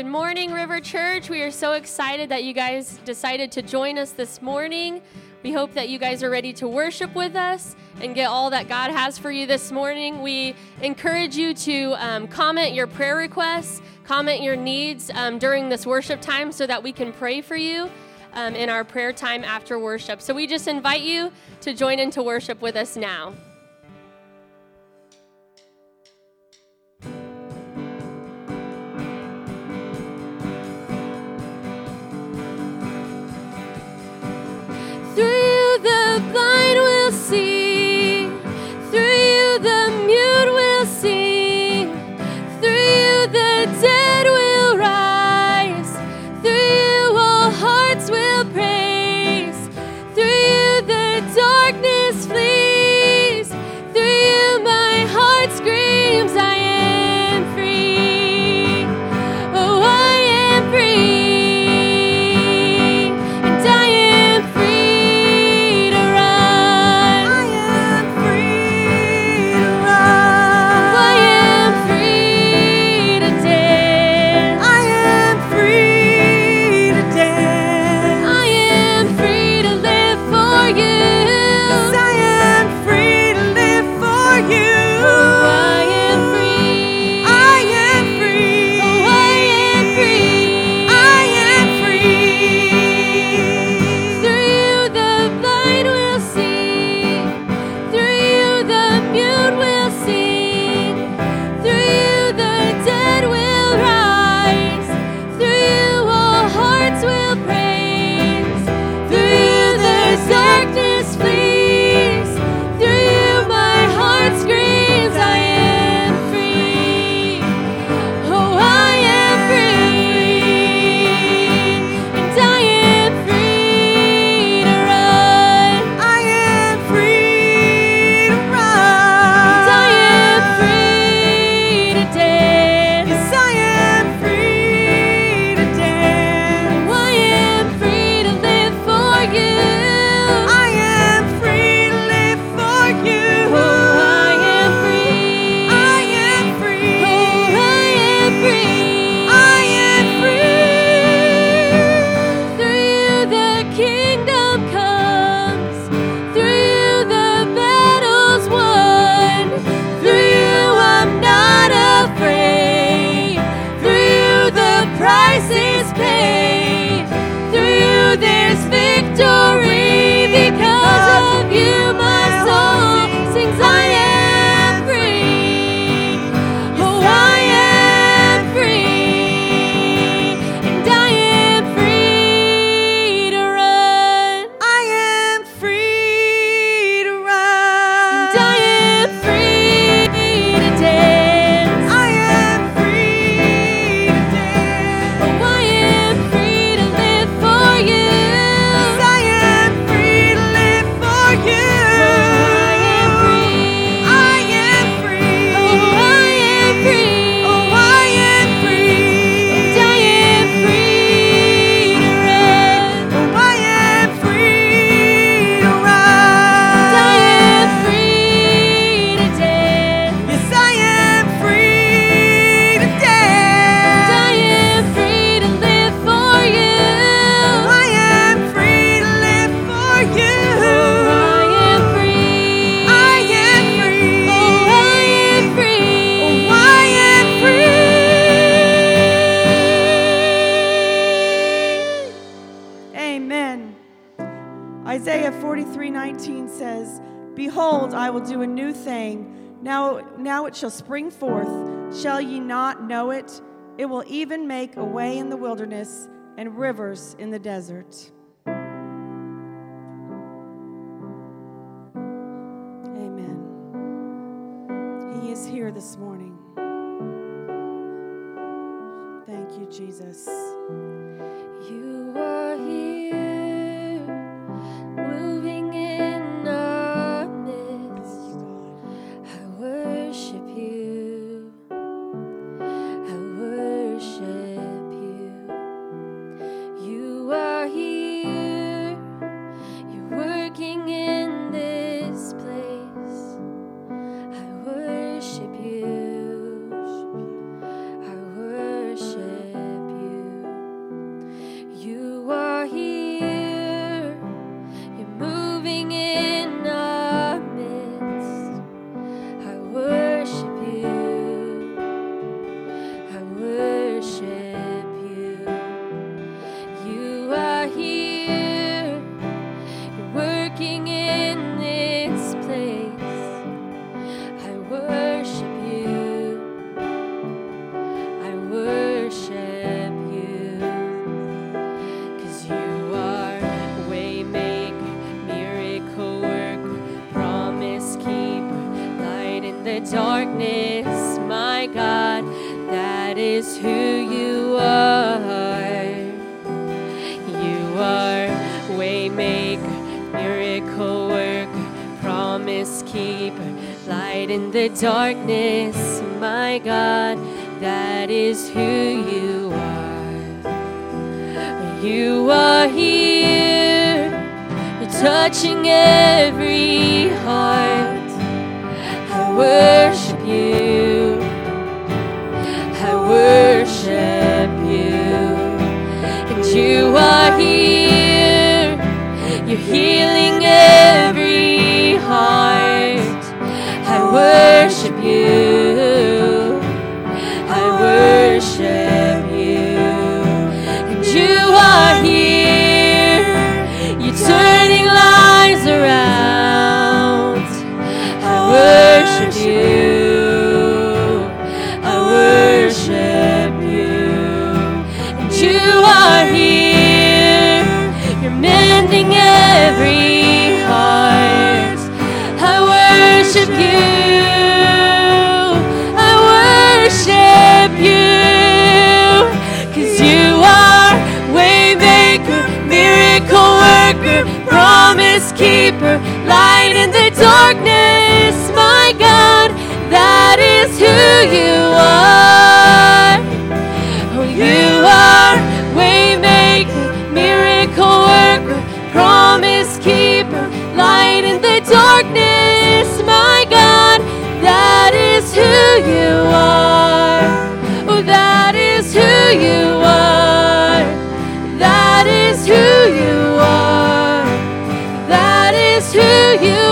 Good morning, River Church. We are so excited that you guys decided to join us this morning. We hope that you guys are ready to worship with us and get all that God has for you this morning. We encourage you to um, comment your prayer requests, comment your needs um, during this worship time so that we can pray for you um, in our prayer time after worship. So we just invite you to join into worship with us now. Will even make a way in the wilderness and rivers in the desert. Amen. He is here this morning. Thank you, Jesus. You in the darkness, my God, that is who you are. Oh, you are waymaker, miracle worker, promise keeper, light in the darkness, my God, that is who you are. Oh, that is who you are. That is who you are. That is who you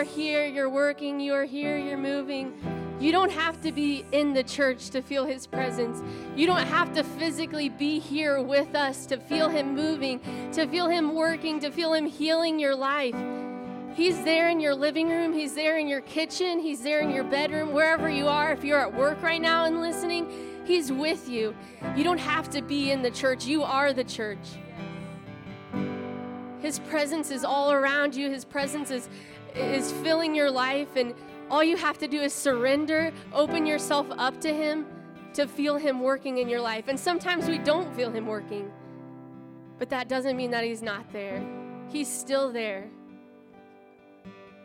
are here, you're working, you are here, you're moving. You don't have to be in the church to feel his presence. You don't have to physically be here with us to feel him moving, to feel him working, to feel him healing your life. He's there in your living room, he's there in your kitchen, he's there in your bedroom, wherever you are. If you're at work right now and listening, he's with you. You don't have to be in the church, you are the church. His presence is all around you. His presence is is filling your life and all you have to do is surrender, open yourself up to him to feel him working in your life. And sometimes we don't feel him working. But that doesn't mean that he's not there. He's still there.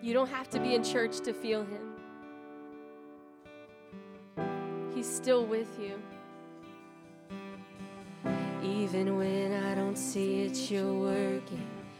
You don't have to be in church to feel him. He's still with you. Even when I don't see it, you're working.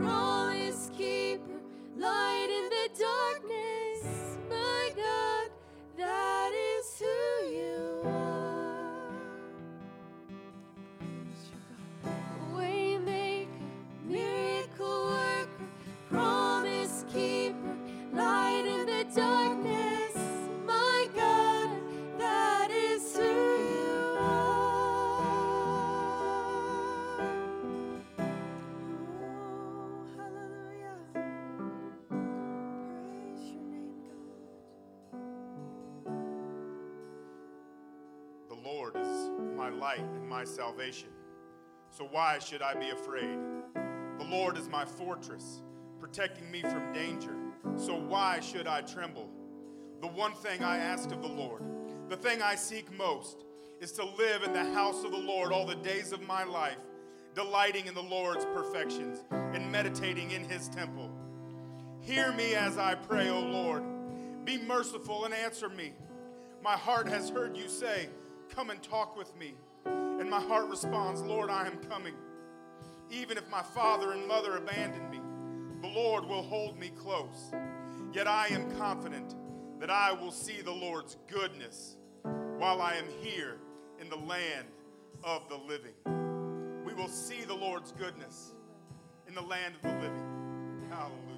promise my salvation. So why should I be afraid? The Lord is my fortress, protecting me from danger. So why should I tremble? The one thing I ask of the Lord, the thing I seek most, is to live in the house of the Lord all the days of my life, delighting in the Lord's perfections and meditating in his temple. Hear me as I pray, O Lord. Be merciful and answer me. My heart has heard you say, Come and talk with me. And my heart responds, Lord, I am coming. Even if my father and mother abandon me, the Lord will hold me close. Yet I am confident that I will see the Lord's goodness while I am here in the land of the living. We will see the Lord's goodness in the land of the living. Hallelujah.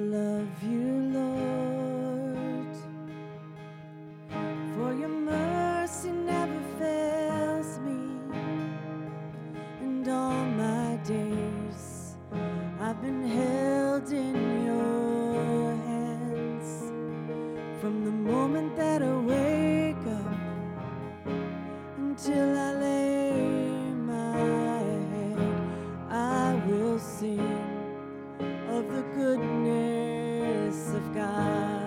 Love you, Lord, for your mercy never fails me, and all my days I've been held in your hands from the moment that I wake up until I lay my head. I will sing of the goodness of God.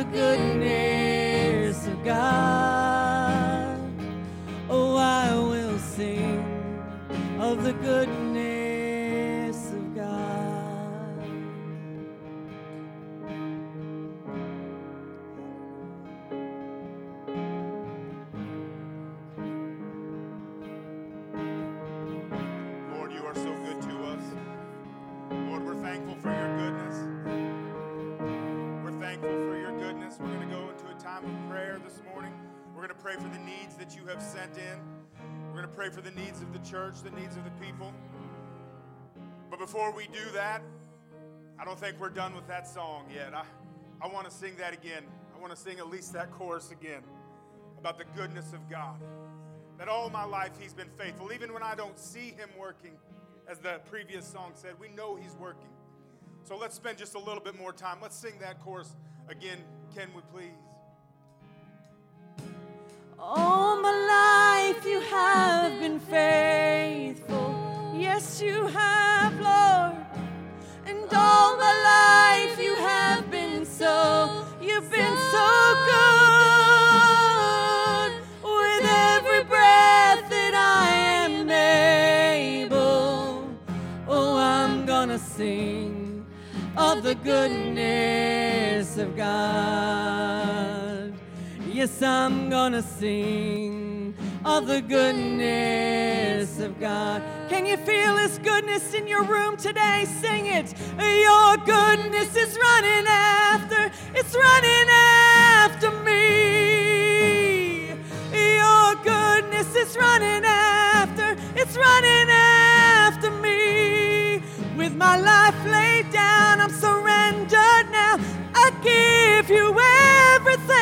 The goodness of God. Oh, I will sing of the goodness pray for the needs that you have sent in. We're going to pray for the needs of the church, the needs of the people. But before we do that, I don't think we're done with that song yet. I, I want to sing that again. I want to sing at least that chorus again about the goodness of God. That all my life He's been faithful. Even when I don't see Him working, as the previous song said, we know He's working. So let's spend just a little bit more time. Let's sing that chorus again, can we please? All my life you have been faithful. Yes, you have, Lord. And all my life you have been so, you've been so good. With every breath that I am able, oh, I'm gonna sing of the goodness of God. Yes, I'm gonna sing of the goodness of God. Can you feel His goodness in your room today? Sing it. Your goodness is running after, it's running after me. Your goodness is running after, it's running after me. With my life laid down, I'm surrendered now. I give you everything.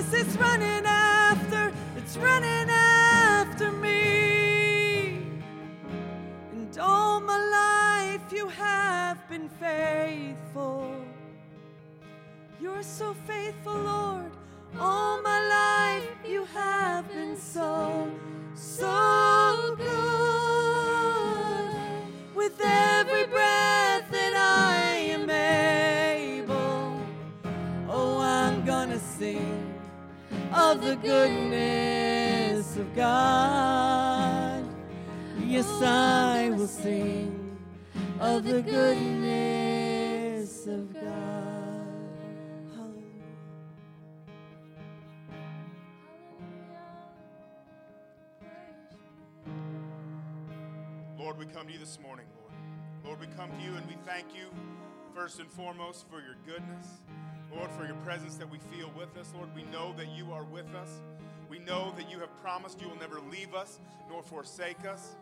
Is running after, it's running after me. And all my life you have been faithful. You're so faithful, Lord. All my life you have been so, so good. With every breath that I am able, oh, I'm gonna sing of the goodness of God. Yes, I will sing of the goodness of God. Hallelujah. Lord, we come to you this morning, Lord. Lord, we come to you and we thank you first and foremost for your goodness. Lord, for your presence that we feel with us. Lord, we know that you are with us. We know that you have promised you will never leave us nor forsake us.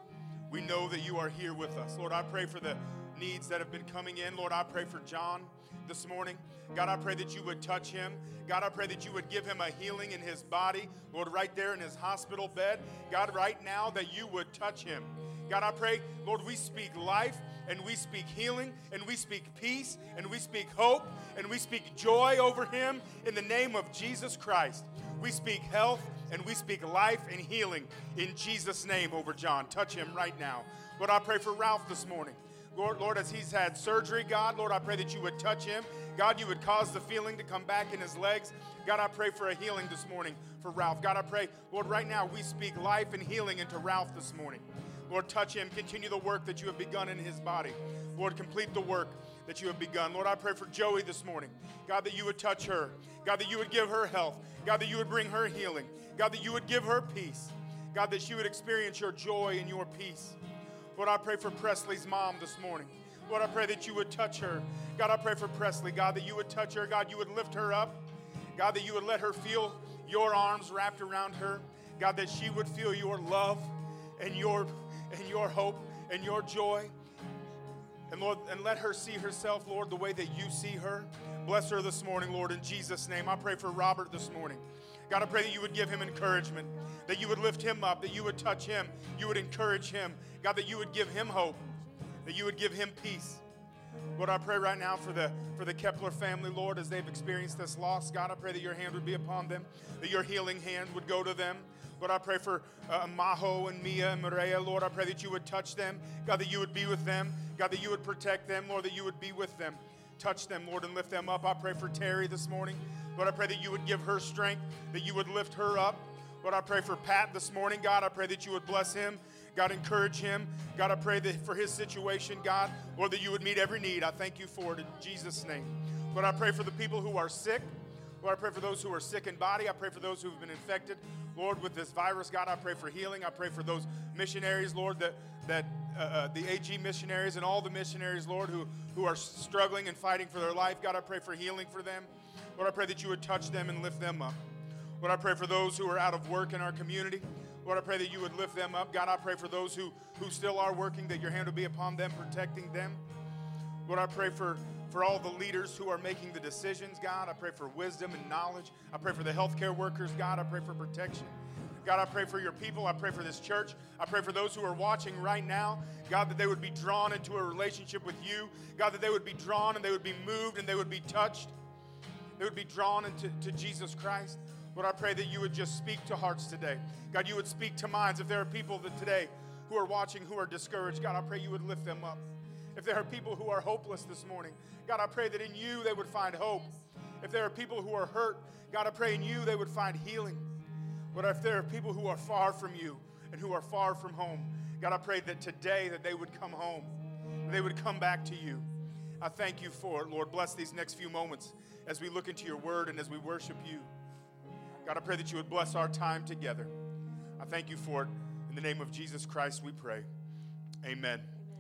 We know that you are here with us. Lord, I pray for the needs that have been coming in. Lord, I pray for John this morning. God, I pray that you would touch him. God, I pray that you would give him a healing in his body. Lord, right there in his hospital bed. God, right now that you would touch him. God, I pray, Lord, we speak life and we speak healing and we speak peace and we speak hope and we speak joy over him in the name of Jesus Christ. We speak health and we speak life and healing in Jesus' name over John. Touch him right now. Lord, I pray for Ralph this morning. Lord, Lord, as he's had surgery, God, Lord, I pray that you would touch him. God, you would cause the feeling to come back in his legs. God, I pray for a healing this morning for Ralph. God, I pray, Lord, right now we speak life and healing into Ralph this morning. Lord, touch him. Continue the work that you have begun in his body. Lord, complete the work that you have begun. Lord, I pray for Joey this morning. God, that you would touch her. God, that you would give her health. God, that you would bring her healing. God, that you would give her peace. God, that she would experience your joy and your peace. Lord, I pray for Presley's mom this morning. Lord, I pray that you would touch her. God, I pray for Presley, God, that you would touch her. God, you would lift her up. God, that you would let her feel your arms wrapped around her. God, that she would feel your love and your and your hope and your joy. And Lord, and let her see herself, Lord, the way that you see her. Bless her this morning, Lord, in Jesus' name. I pray for Robert this morning. God, I pray that you would give him encouragement, that you would lift him up, that you would touch him, you would encourage him. God, that you would give him hope, that you would give him peace. Lord, I pray right now for the for the Kepler family, Lord, as they've experienced this loss. God, I pray that your hand would be upon them, that your healing hand would go to them. Lord, I pray for uh, Maho and Mia and Maria. Lord, I pray that you would touch them. God, that you would be with them. God, that you would protect them. Lord, that you would be with them. Touch them, Lord, and lift them up. I pray for Terry this morning. Lord, I pray that you would give her strength, that you would lift her up. Lord, I pray for Pat this morning. God, I pray that you would bless him. God, encourage him. God, I pray that for his situation, God, Lord, that you would meet every need. I thank you for it in Jesus' name. Lord, I pray for the people who are sick. Lord, I pray for those who are sick in body. I pray for those who have been infected, Lord, with this virus. God, I pray for healing. I pray for those missionaries, Lord, that that uh, uh, the AG missionaries and all the missionaries, Lord, who who are struggling and fighting for their life. God, I pray for healing for them. Lord, I pray that you would touch them and lift them up. Lord, I pray for those who are out of work in our community. Lord, I pray that you would lift them up. God, I pray for those who, who still are working, that your hand would be upon them, protecting them. Lord, I pray for, for all the leaders who are making the decisions, God. I pray for wisdom and knowledge. I pray for the healthcare workers, God. I pray for protection. God, I pray for your people. I pray for this church. I pray for those who are watching right now. God, that they would be drawn into a relationship with you. God, that they would be drawn and they would be moved and they would be touched. They would be drawn into to Jesus Christ. Lord, I pray that you would just speak to hearts today. God, you would speak to minds. If there are people that today who are watching who are discouraged, God, I pray you would lift them up. If there are people who are hopeless this morning, God, I pray that in you they would find hope. If there are people who are hurt, God, I pray in you they would find healing. But if there are people who are far from you and who are far from home, God, I pray that today that they would come home, they would come back to you. I thank you for it, Lord. Bless these next few moments as we look into your word and as we worship you. God, I pray that you would bless our time together. I thank you for it. In the name of Jesus Christ, we pray. Amen.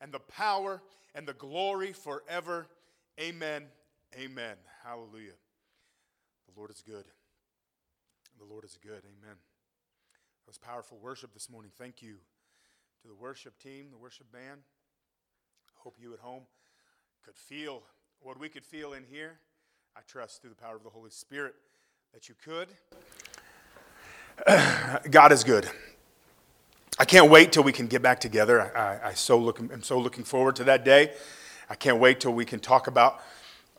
and the power and the glory forever. Amen. Amen. Hallelujah. The Lord is good. The Lord is good. Amen. That was powerful worship this morning. Thank you to the worship team, the worship band. Hope you at home could feel what we could feel in here. I trust through the power of the Holy Spirit that you could. God is good. I can't wait till we can get back together. I, I so look, I'm so looking forward to that day. I can't wait till we can talk about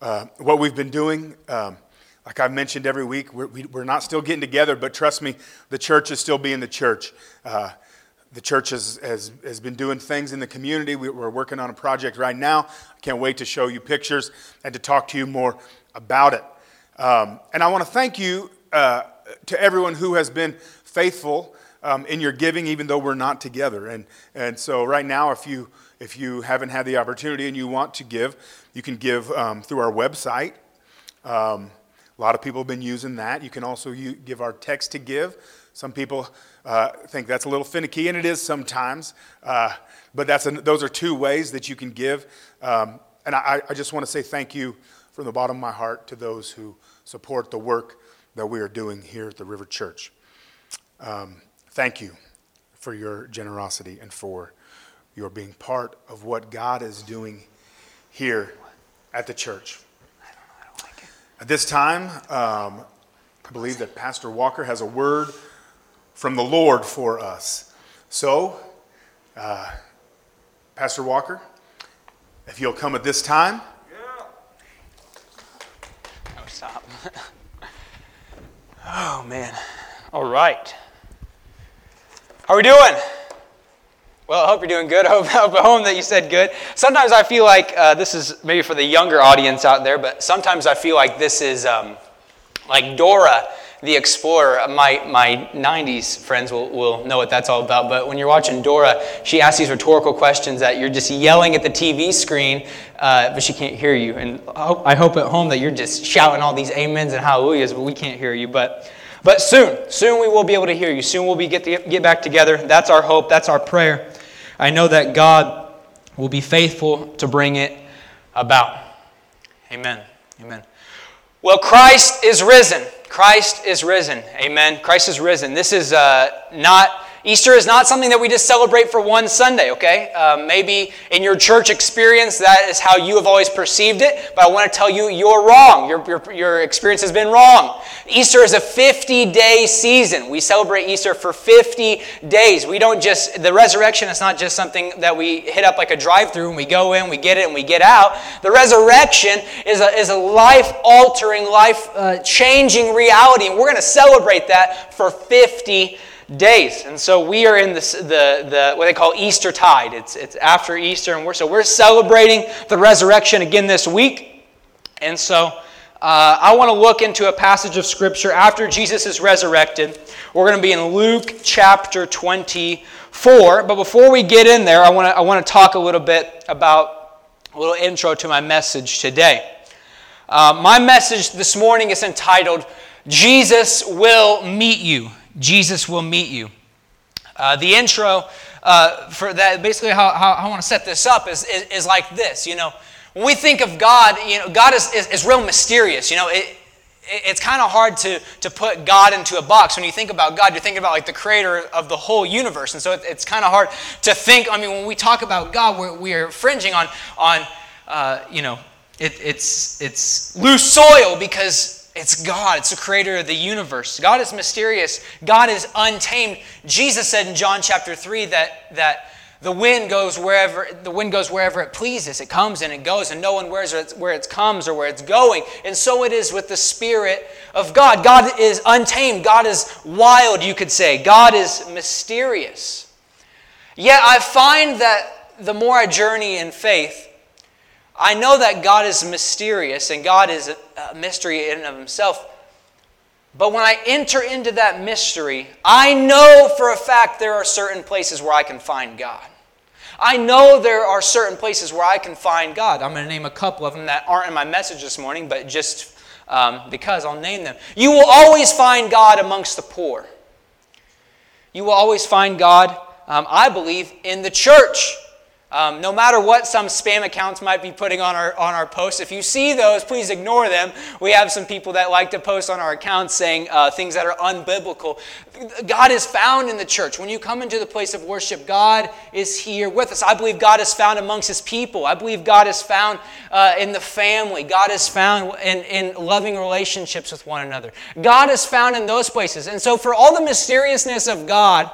uh, what we've been doing. Um, like I've mentioned every week, we're, we, are not still getting together, but trust me, the church is still being the church. Uh, the church has, has, has been doing things in the community. We, are working on a project right now. I can't wait to show you pictures and to talk to you more about it. Um, and I want to thank you uh, to everyone who has been faithful um, in your giving, even though we're not together. And, and so, right now, if you, if you haven't had the opportunity and you want to give, you can give um, through our website. Um, a lot of people have been using that. You can also give our text to give. Some people uh, think that's a little finicky, and it is sometimes. Uh, but that's those are two ways that you can give. Um, and I, I just want to say thank you from the bottom of my heart to those who support the work that we are doing here at the River Church. Um, Thank you for your generosity and for your being part of what God is doing here at the church. At this time, um, I believe that Pastor Walker has a word from the Lord for us. So, uh, Pastor Walker, if you'll come at this time. Yeah. Oh, stop. oh, man. All right. How are we doing? Well, I hope you're doing good. I hope, hope at home that you said good. Sometimes I feel like uh, this is maybe for the younger audience out there, but sometimes I feel like this is um, like Dora the Explorer. My, my 90s friends will, will know what that's all about. But when you're watching Dora, she asks these rhetorical questions that you're just yelling at the TV screen, uh, but she can't hear you. And I hope, I hope at home that you're just shouting all these amens and hallelujahs, but we can't hear you. But, but soon, soon we will be able to hear you. Soon we'll be get, to, get back together. That's our hope. That's our prayer. I know that God will be faithful to bring it about. Amen. Amen. Well, Christ is risen. Christ is risen. Amen. Christ is risen. This is uh, not Easter is not something that we just celebrate for one Sunday, okay? Uh, maybe in your church experience, that is how you have always perceived it, but I want to tell you, you're wrong. Your, your, your experience has been wrong. Easter is a 50 day season. We celebrate Easter for 50 days. We don't just, the resurrection is not just something that we hit up like a drive through and we go in, we get it, and we get out. The resurrection is a, is a life altering, life uh, changing reality, and we're going to celebrate that for 50 days. And so we are in this, the, the, what they call Easter tide. It's, it's after Easter, and we're, so we're celebrating the resurrection again this week. And so uh, I want to look into a passage of Scripture after Jesus is resurrected. We're going to be in Luke chapter 24. But before we get in there, I want to, I want to talk a little bit about a little intro to my message today. Uh, my message this morning is entitled, Jesus Will Meet You. Jesus will meet you. Uh, the intro uh, for that, basically, how, how I want to set this up is, is, is, like this. You know, when we think of God, you know, God is, is, is real mysterious. You know, it, it, it's kind of hard to, to put God into a box. When you think about God, you're thinking about like the creator of the whole universe. And so it, it's kind of hard to think. I mean, when we talk about God, we're, we're fringing on, on uh, you know, it, it's, it's loose soil because it's God. It's the creator of the universe. God is mysterious. God is untamed. Jesus said in John chapter 3 that, that the wind goes wherever the wind goes wherever it pleases. It comes and it goes, and no one knows where it comes or where it's going. And so it is with the Spirit of God. God is untamed. God is wild, you could say. God is mysterious. Yet I find that the more I journey in faith, I know that God is mysterious and God is a mystery in and of himself. But when I enter into that mystery, I know for a fact there are certain places where I can find God. I know there are certain places where I can find God. I'm going to name a couple of them that aren't in my message this morning, but just um, because I'll name them. You will always find God amongst the poor. You will always find God, um, I believe, in the church. Um, no matter what some spam accounts might be putting on our, on our posts, if you see those, please ignore them. We have some people that like to post on our accounts saying uh, things that are unbiblical. God is found in the church. When you come into the place of worship, God is here with us. I believe God is found amongst His people. I believe God is found uh, in the family. God is found in, in loving relationships with one another. God is found in those places. And so, for all the mysteriousness of God,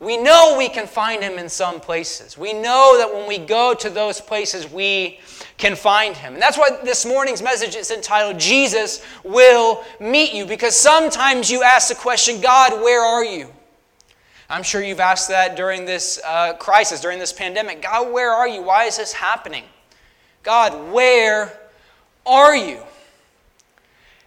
we know we can find him in some places. We know that when we go to those places, we can find him. And that's why this morning's message is entitled, Jesus Will Meet You, because sometimes you ask the question, God, where are you? I'm sure you've asked that during this uh, crisis, during this pandemic. God, where are you? Why is this happening? God, where are you?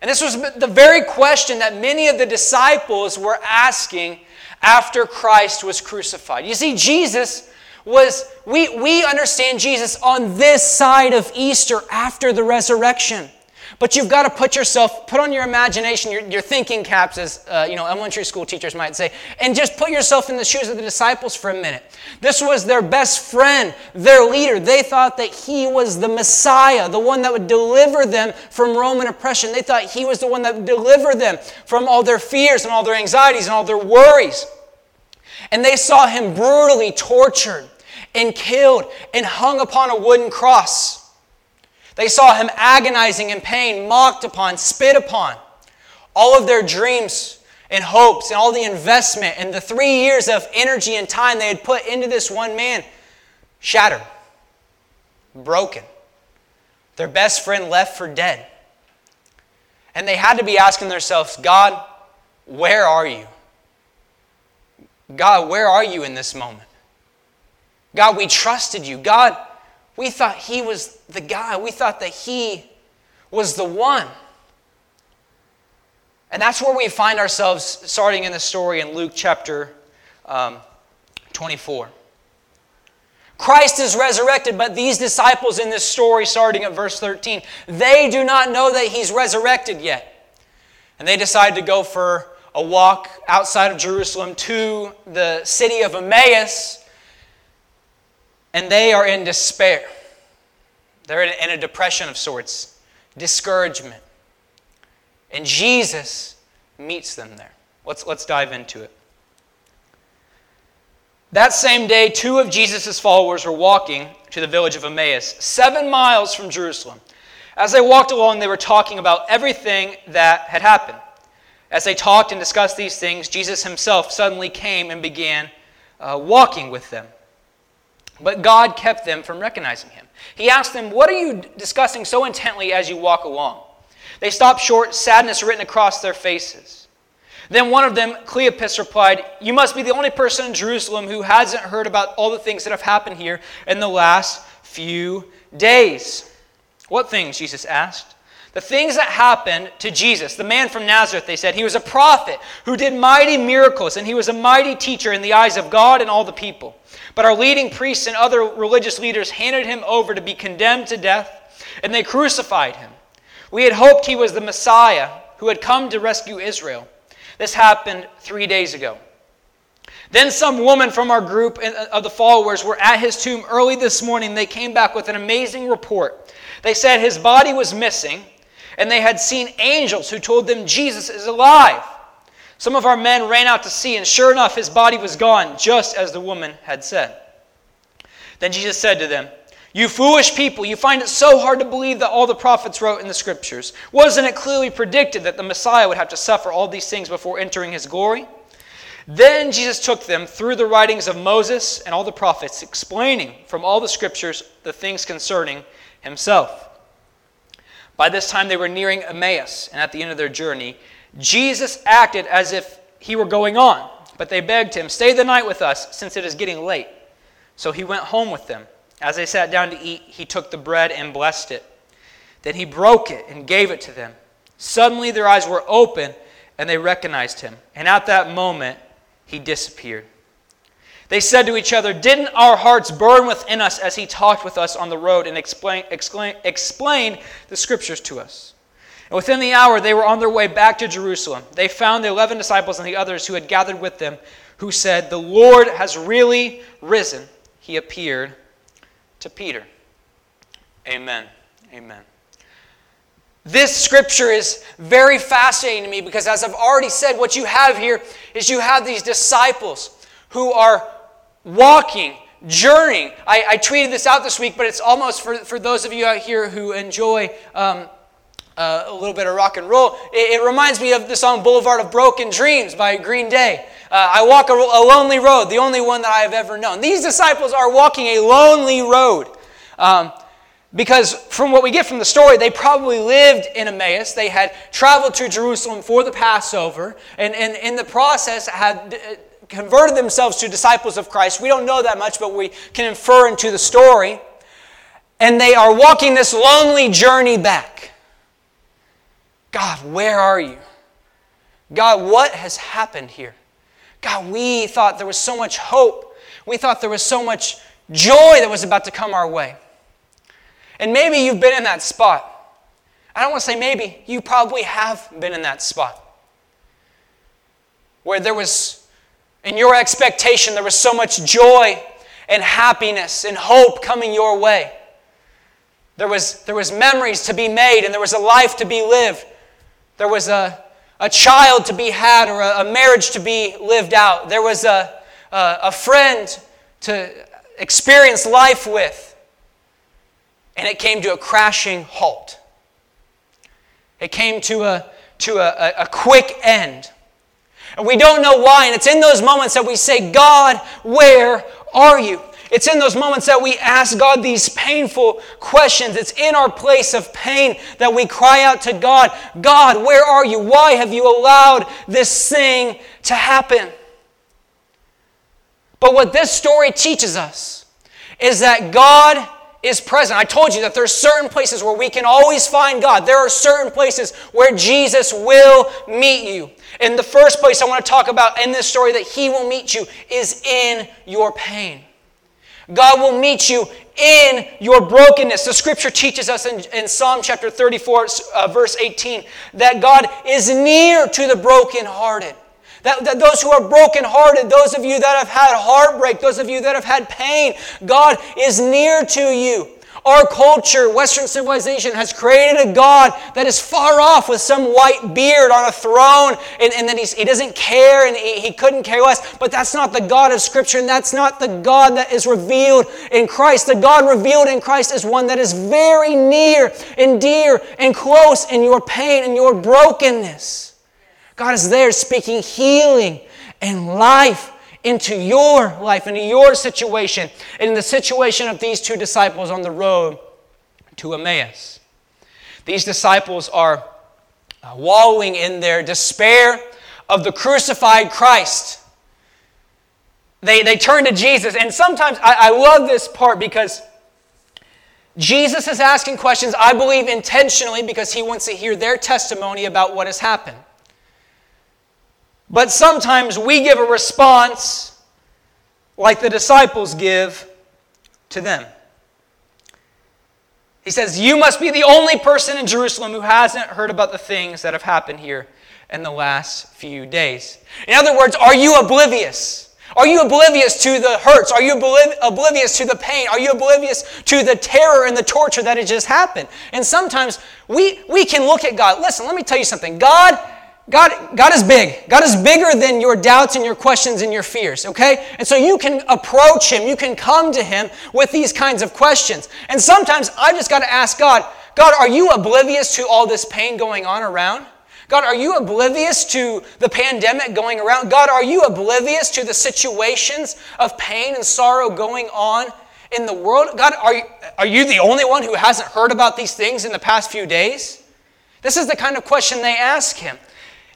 And this was the very question that many of the disciples were asking after Christ was crucified. You see, Jesus was, we, we understand Jesus on this side of Easter after the resurrection. But you've got to put yourself, put on your imagination, your, your thinking caps, as uh, you know, elementary school teachers might say, and just put yourself in the shoes of the disciples for a minute. This was their best friend, their leader. They thought that he was the Messiah, the one that would deliver them from Roman oppression. They thought he was the one that would deliver them from all their fears and all their anxieties and all their worries. And they saw him brutally tortured and killed and hung upon a wooden cross. They saw him agonizing in pain, mocked upon, spit upon. All of their dreams and hopes and all the investment and the three years of energy and time they had put into this one man shattered, broken. Their best friend left for dead. And they had to be asking themselves, God, where are you? God, where are you in this moment? God, we trusted you. God, we thought he was the guy. We thought that he was the one. And that's where we find ourselves starting in the story in Luke chapter um, 24. Christ is resurrected, but these disciples in this story, starting at verse 13, they do not know that he's resurrected yet. And they decide to go for a walk outside of Jerusalem to the city of Emmaus, and they are in despair. They're in a depression of sorts, discouragement. And Jesus meets them there. Let's, let's dive into it. That same day, two of Jesus' followers were walking to the village of Emmaus, seven miles from Jerusalem. As they walked along, they were talking about everything that had happened. As they talked and discussed these things, Jesus himself suddenly came and began uh, walking with them. But God kept them from recognizing him. He asked them, What are you discussing so intently as you walk along? They stopped short, sadness written across their faces. Then one of them, Cleopas, replied, You must be the only person in Jerusalem who hasn't heard about all the things that have happened here in the last few days. What things? Jesus asked. The things that happened to Jesus, the man from Nazareth, they said, he was a prophet who did mighty miracles, and he was a mighty teacher in the eyes of God and all the people. But our leading priests and other religious leaders handed him over to be condemned to death, and they crucified him. We had hoped he was the Messiah who had come to rescue Israel. This happened three days ago. Then some woman from our group uh, of the followers were at his tomb early this morning. They came back with an amazing report. They said his body was missing, and they had seen angels who told them Jesus is alive. Some of our men ran out to see, and sure enough, his body was gone, just as the woman had said. Then Jesus said to them, you foolish people, you find it so hard to believe that all the prophets wrote in the scriptures. Wasn't it clearly predicted that the Messiah would have to suffer all these things before entering his glory? Then Jesus took them through the writings of Moses and all the prophets, explaining from all the scriptures the things concerning himself. By this time, they were nearing Emmaus, and at the end of their journey, Jesus acted as if he were going on, but they begged him, Stay the night with us, since it is getting late. So he went home with them. As they sat down to eat, he took the bread and blessed it. Then he broke it and gave it to them. Suddenly their eyes were open and they recognized him. And at that moment, he disappeared. They said to each other, Didn't our hearts burn within us as he talked with us on the road and explain, explain, explained the scriptures to us? And within the hour, they were on their way back to Jerusalem. They found the eleven disciples and the others who had gathered with them, who said, The Lord has really risen. He appeared to Peter. Amen. Amen. This scripture is very fascinating to me because, as I've already said, what you have here is you have these disciples who are walking, journeying. I, I tweeted this out this week, but it's almost for, for those of you out here who enjoy um, uh, a little bit of rock and roll. It, it, reminds me of the song Boulevard of Broken Dreams by Green Day. Uh, I walk a, a, lonely road, the only one that I have ever known. These disciples are walking a lonely road. Um, because from what we get from the story, they probably lived in Emmaus. They had traveled to Jerusalem for the Passover, and, and in the process had uh, converted themselves to disciples of Christ. We don't know that much, but we can infer into the story. And they are walking this lonely journey back. God, where are you? God, what has happened here? God, we thought there was so much hope. We thought there was so much joy that was about to come our way. And maybe you've been in that spot. I don't want to say maybe, you probably have been in that spot. Where there was, in your expectation, there was so much joy and happiness and hope coming your way. There was, there was memories to be made and there was a life to be lived. There was a, a child to be had or a, a marriage to be lived out. There was a, a, a friend to experience life with. And it came to a crashing halt. It came to a, to a, a quick end. And we don't know why. And it's in those moments that we say, God, where are you? It's in those moments that we ask God these painful questions. It's in our place of pain that we cry out to God God, where are you? Why have you allowed this thing to happen? But what this story teaches us is that God is present. I told you that there's certain places where we can always find God. There are certain places where Jesus will meet you. In the first place I want to talk about in this story that he will meet you is in your pain. God will meet you in your brokenness. The scripture teaches us in, in Psalm chapter 34, uh, verse 18, that God is near to the brokenhearted. That, that those who are brokenhearted, those of you that have had heartbreak, those of you that have had pain, God is near to you. Our culture, Western civilization, has created a God that is far off with some white beard on a throne and, and that he doesn't care and he, he couldn't care less. But that's not the God of Scripture and that's not the God that is revealed in Christ. The God revealed in Christ is one that is very near and dear and close in your pain and your brokenness. God is there speaking healing and life into your life, into your situation, and in the situation of these two disciples on the road to Emmaus. These disciples are uh, wallowing in their despair of the crucified Christ. They, they turn to Jesus, and sometimes I, I love this part because Jesus is asking questions, I believe intentionally, because he wants to hear their testimony about what has happened. But sometimes we give a response like the disciples give to them. He says, You must be the only person in Jerusalem who hasn't heard about the things that have happened here in the last few days. In other words, are you oblivious? Are you oblivious to the hurts? Are you oblivious to the pain? Are you oblivious to the terror and the torture that had just happened? And sometimes we, we can look at God. Listen, let me tell you something. God God, God is big. God is bigger than your doubts and your questions and your fears, okay? And so you can approach Him, you can come to Him with these kinds of questions. And sometimes I just got to ask God, God, are you oblivious to all this pain going on around? God, are you oblivious to the pandemic going around? God, are you oblivious to the situations of pain and sorrow going on in the world? God, are you, are you the only one who hasn't heard about these things in the past few days? This is the kind of question they ask him.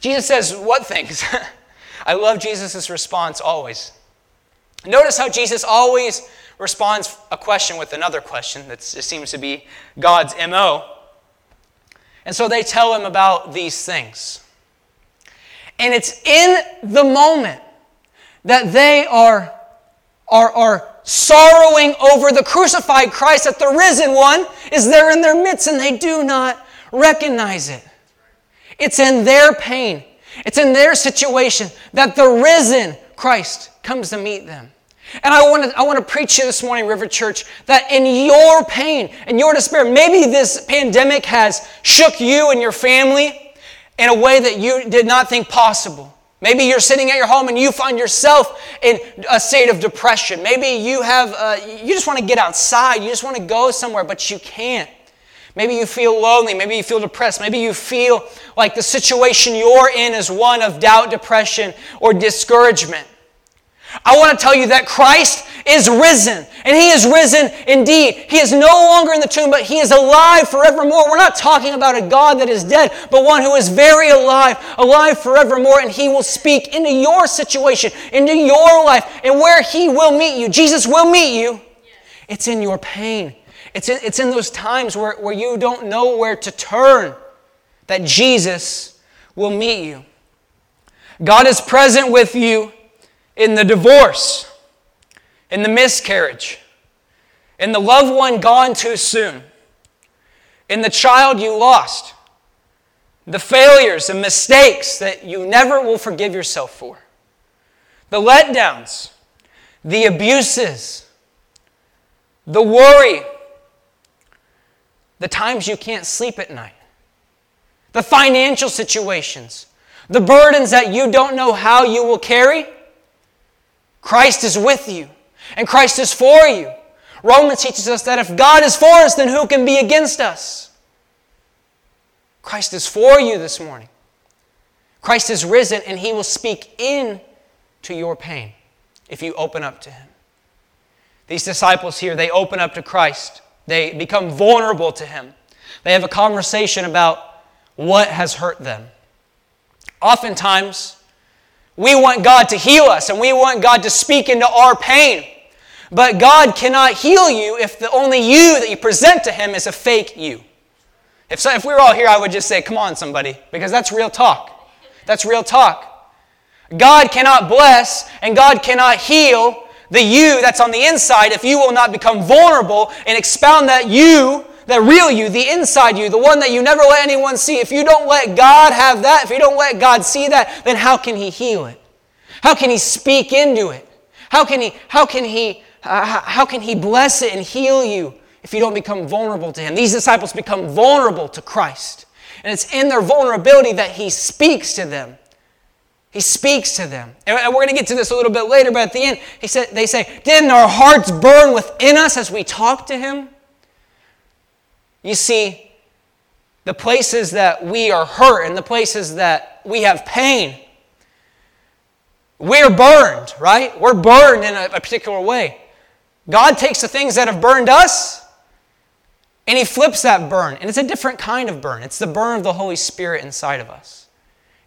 Jesus says, What things? I love Jesus' response always. Notice how Jesus always responds a question with another question. That seems to be God's MO. And so they tell him about these things. And it's in the moment that they are, are, are sorrowing over the crucified Christ, that the risen one is there in their midst, and they do not recognize it. It's in their pain, it's in their situation that the risen Christ comes to meet them. And I want to I want to preach you this morning, River Church, that in your pain and your despair, maybe this pandemic has shook you and your family in a way that you did not think possible. Maybe you're sitting at your home and you find yourself in a state of depression. Maybe you have uh, you just want to get outside, you just want to go somewhere, but you can't. Maybe you feel lonely. Maybe you feel depressed. Maybe you feel like the situation you're in is one of doubt, depression, or discouragement. I want to tell you that Christ is risen, and He is risen indeed. He is no longer in the tomb, but He is alive forevermore. We're not talking about a God that is dead, but one who is very alive, alive forevermore, and He will speak into your situation, into your life, and where He will meet you. Jesus will meet you. It's in your pain. It's in, it's in those times where, where you don't know where to turn that Jesus will meet you. God is present with you in the divorce, in the miscarriage, in the loved one gone too soon, in the child you lost, the failures and mistakes that you never will forgive yourself for, the letdowns, the abuses, the worry the times you can't sleep at night, the financial situations, the burdens that you don't know how you will carry. Christ is with you, and Christ is for you. Romans teaches us that if God is for us, then who can be against us? Christ is for you this morning. Christ is risen, and he will speak in to your pain if you open up to him. These disciples here, they open up to Christ. They become vulnerable to Him. They have a conversation about what has hurt them. Oftentimes, we want God to heal us and we want God to speak into our pain. But God cannot heal you if the only you that you present to Him is a fake you. If, so, if we were all here, I would just say, Come on, somebody, because that's real talk. That's real talk. God cannot bless and God cannot heal the you that's on the inside if you will not become vulnerable and expound that you, that real you, the inside you, the one that you never let anyone see. If you don't let God have that, if you don't let God see that, then how can He heal it? How can He speak into it? How can He, how can He, uh, how can He bless it and heal you if you don't become vulnerable to Him? These disciples become vulnerable to Christ. And it's in their vulnerability that He speaks to them. He speaks to them. And we're going to get to this a little bit later, but at the end, he said, they say, Didn't our hearts burn within us as we talked to him? You see, the places that we are hurt and the places that we have pain, we're burned, right? We're burned in a, a particular way. God takes the things that have burned us and He flips that burn. And it's a different kind of burn. It's the burn of the Holy Spirit inside of us.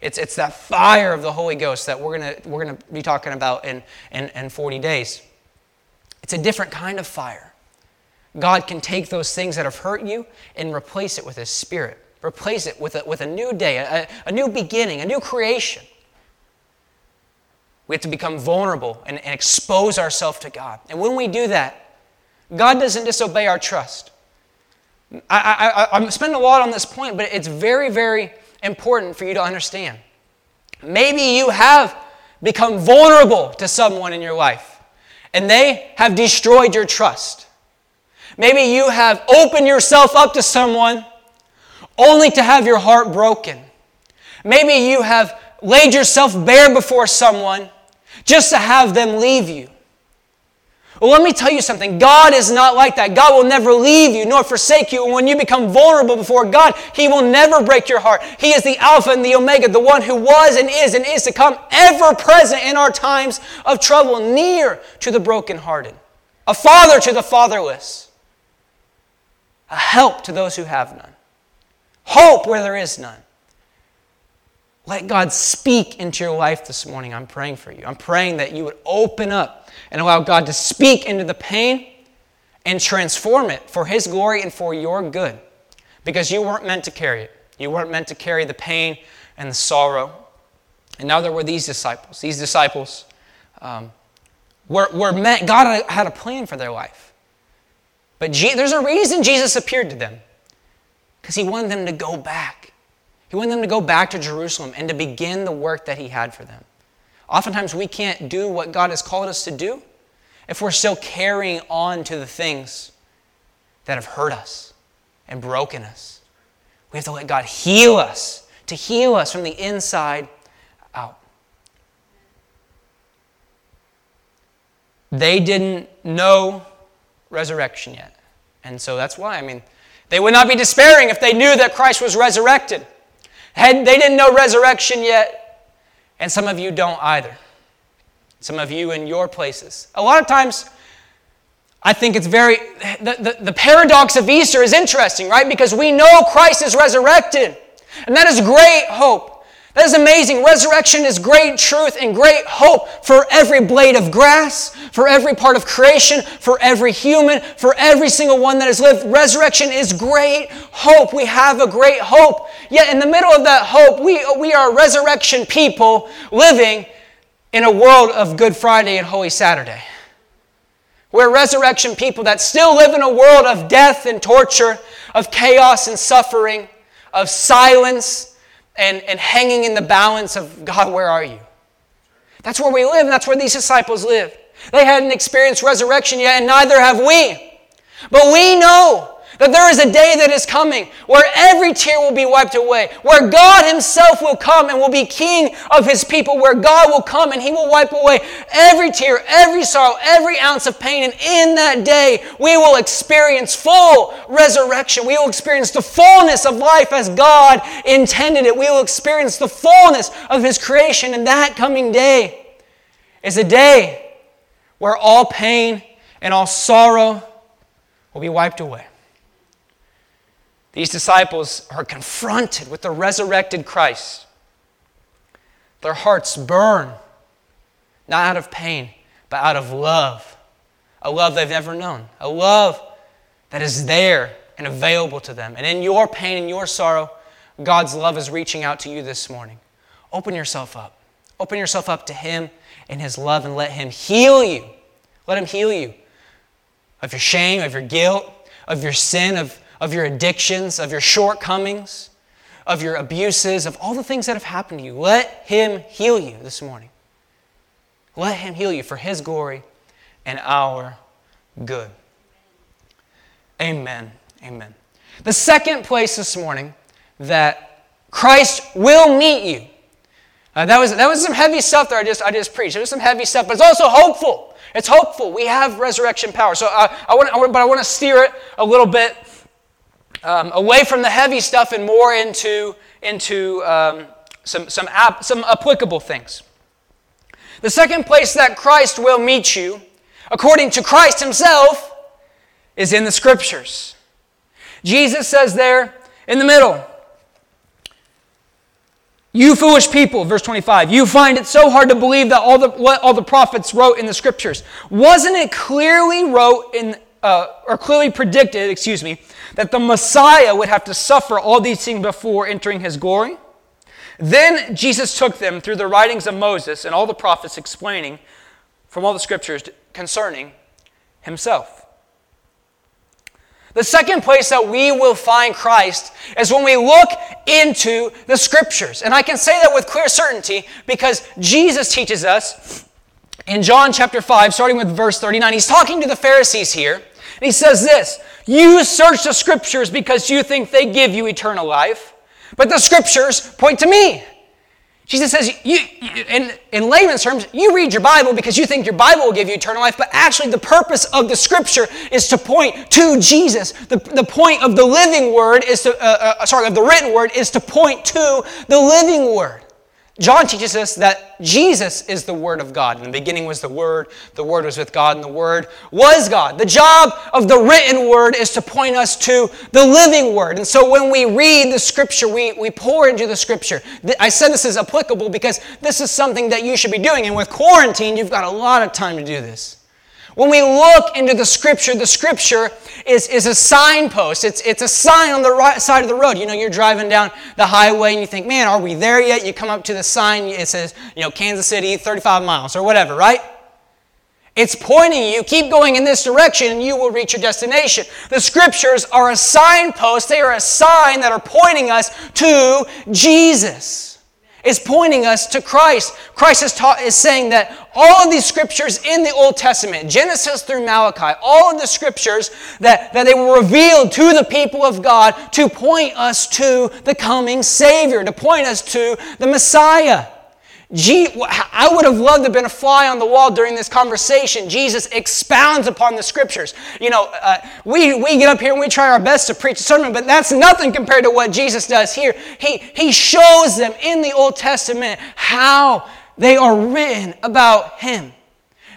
It's, it's that fire of the Holy Ghost that we're going we're gonna be talking about in, in, in 40 days. It's a different kind of fire. God can take those things that have hurt you and replace it with His Spirit, replace it with a, with a new day, a, a new beginning, a new creation. We have to become vulnerable and, and expose ourselves to God. And when we do that, God doesn't disobey our trust. I, I, I'm spending a lot on this point, but it's very, very important for you to understand. Maybe you have become vulnerable to someone in your life and they have destroyed your trust. Maybe you have opened yourself up to someone only to have your heart broken. Maybe you have laid yourself bare before someone just to have them leave you. Well, let me tell you something. God is not like that. God will never leave you nor forsake you. And when you become vulnerable before God, He will never break your heart. He is the Alpha and the Omega, the one who was and is and is to come, ever present in our times of trouble, near to the brokenhearted, a father to the fatherless, a help to those who have none, hope where there is none. Let God speak into your life this morning. I'm praying for you. I'm praying that you would open up and allow God to speak into the pain and transform it for His glory and for your good. Because you weren't meant to carry it. You weren't meant to carry the pain and the sorrow. And now there were these disciples. These disciples um, were, were meant, God had a plan for their life. But Je- there's a reason Jesus appeared to them because He wanted them to go back. He wanted them to go back to Jerusalem and to begin the work that He had for them. Oftentimes, we can't do what God has called us to do if we're still carrying on to the things that have hurt us and broken us. We have to let God heal us, to heal us from the inside out. They didn't know resurrection yet. And so that's why, I mean, they would not be despairing if they knew that Christ was resurrected. Had, they didn't know resurrection yet, and some of you don't either. Some of you in your places. A lot of times, I think it's very, the, the, the paradox of Easter is interesting, right? Because we know Christ is resurrected, and that is great hope. That is amazing. Resurrection is great truth and great hope for every blade of grass, for every part of creation, for every human, for every single one that has lived. Resurrection is great hope. We have a great hope. Yet, in the middle of that hope, we, we are resurrection people living in a world of Good Friday and Holy Saturday. We're resurrection people that still live in a world of death and torture, of chaos and suffering, of silence and, and hanging in the balance of God, where are you? That's where we live, and that's where these disciples live. They hadn't experienced resurrection yet, and neither have we. But we know that there is a day that is coming where every tear will be wiped away, where God Himself will come and will be King of His people, where God will come and He will wipe away every tear, every sorrow, every ounce of pain. And in that day, we will experience full resurrection. We will experience the fullness of life as God intended it. We will experience the fullness of His creation. And that coming day is a day where all pain and all sorrow will be wiped away. These disciples are confronted with the resurrected Christ. Their hearts burn, not out of pain, but out of love. a love they've never known, a love that is there and available to them. And in your pain and your sorrow, God's love is reaching out to you this morning. Open yourself up. Open yourself up to Him and His love and let Him heal you. Let Him heal you of your shame, of your guilt, of your sin, of, of your addictions, of your shortcomings, of your abuses, of all the things that have happened to you. Let Him heal you this morning. Let Him heal you for His glory and our good. Amen. Amen. The second place this morning that Christ will meet you. Uh, that, was, that was some heavy stuff there I just, I just preached. It was some heavy stuff, but it's also hopeful. It's hopeful. We have resurrection power. So uh, I want, but I want to steer it a little bit um, away from the heavy stuff and more into, into um, some, some, ap- some applicable things. The second place that Christ will meet you, according to Christ Himself, is in the Scriptures. Jesus says there in the middle, you foolish people, verse 25, you find it so hard to believe that all the, what all the prophets wrote in the scriptures. Wasn't it clearly wrote in, uh, or clearly predicted, excuse me, that the Messiah would have to suffer all these things before entering his glory? Then Jesus took them through the writings of Moses and all the prophets explaining from all the scriptures concerning himself. The second place that we will find Christ is when we look into the scriptures. And I can say that with clear certainty because Jesus teaches us in John chapter 5, starting with verse 39. He's talking to the Pharisees here, and he says this You search the scriptures because you think they give you eternal life, but the scriptures point to me. Jesus says, you, in, in layman's terms, you read your Bible because you think your Bible will give you eternal life, but actually the purpose of the Scripture is to point to Jesus. The, the point of the living Word is to, uh, uh, sorry, of the written Word is to point to the living Word. John teaches us that Jesus is the Word of God. In the beginning was the Word, the Word was with God, and the Word was God. The job of the written Word is to point us to the living Word. And so when we read the Scripture, we, we pour into the Scripture. I said this is applicable because this is something that you should be doing. And with quarantine, you've got a lot of time to do this. When we look into the scripture, the scripture is, is a signpost. It's, it's a sign on the right side of the road. You know, you're driving down the highway and you think, man, are we there yet? You come up to the sign, it says, you know, Kansas City, 35 miles or whatever, right? It's pointing you, keep going in this direction and you will reach your destination. The scriptures are a signpost, they are a sign that are pointing us to Jesus is pointing us to Christ. Christ is, taught, is saying that all of these scriptures in the Old Testament, Genesis through Malachi, all of the scriptures that, that they were revealed to the people of God to point us to the coming Savior, to point us to the Messiah. I would have loved to have been a fly on the wall during this conversation. Jesus expounds upon the scriptures. You know, uh, we, we get up here and we try our best to preach a sermon, but that's nothing compared to what Jesus does here. He, he shows them in the Old Testament how they are written about Him.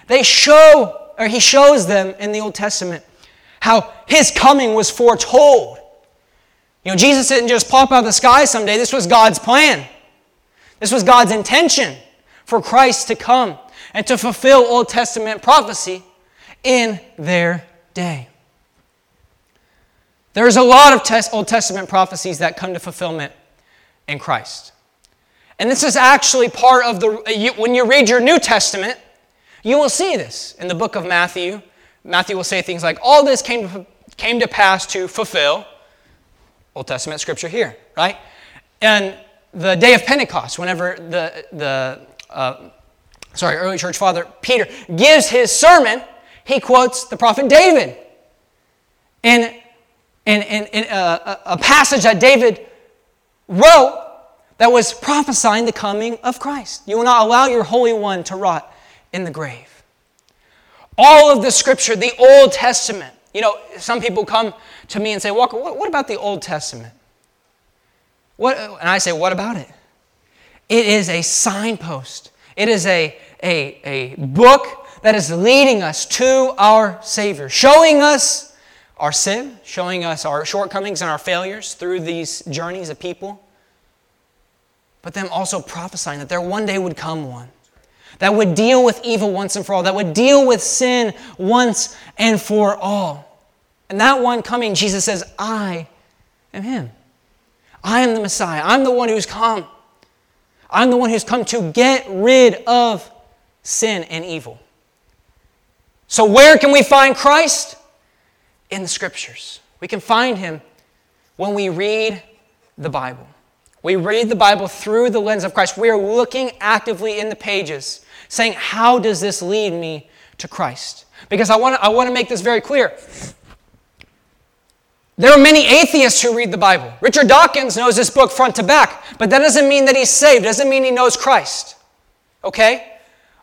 They show, or He shows them in the Old Testament how His coming was foretold. You know, Jesus didn't just pop out of the sky someday, this was God's plan. This was God's intention for Christ to come and to fulfill Old Testament prophecy in their day. There's a lot of Old Testament prophecies that come to fulfillment in Christ. And this is actually part of the, when you read your New Testament, you will see this in the book of Matthew. Matthew will say things like, All this came to, came to pass to fulfill Old Testament scripture here, right? And the day of Pentecost, whenever the, the uh, sorry, early church father Peter gives his sermon, he quotes the prophet David. In, in, in, in a, a passage that David wrote that was prophesying the coming of Christ. You will not allow your Holy One to rot in the grave. All of the scripture, the Old Testament. You know, some people come to me and say, Walker, what, what about the Old Testament? What, and I say, what about it? It is a signpost. It is a, a, a book that is leading us to our Savior, showing us our sin, showing us our shortcomings and our failures through these journeys of people, but then also prophesying that there one day would come one that would deal with evil once and for all, that would deal with sin once and for all. And that one coming, Jesus says, I am him. I am the Messiah. I'm the one who's come. I'm the one who's come to get rid of sin and evil. So, where can we find Christ? In the scriptures. We can find him when we read the Bible. We read the Bible through the lens of Christ. We are looking actively in the pages, saying, How does this lead me to Christ? Because I want to, I want to make this very clear. There are many atheists who read the Bible. Richard Dawkins knows this book front to back, but that doesn't mean that he's saved, doesn't mean he knows Christ. Okay?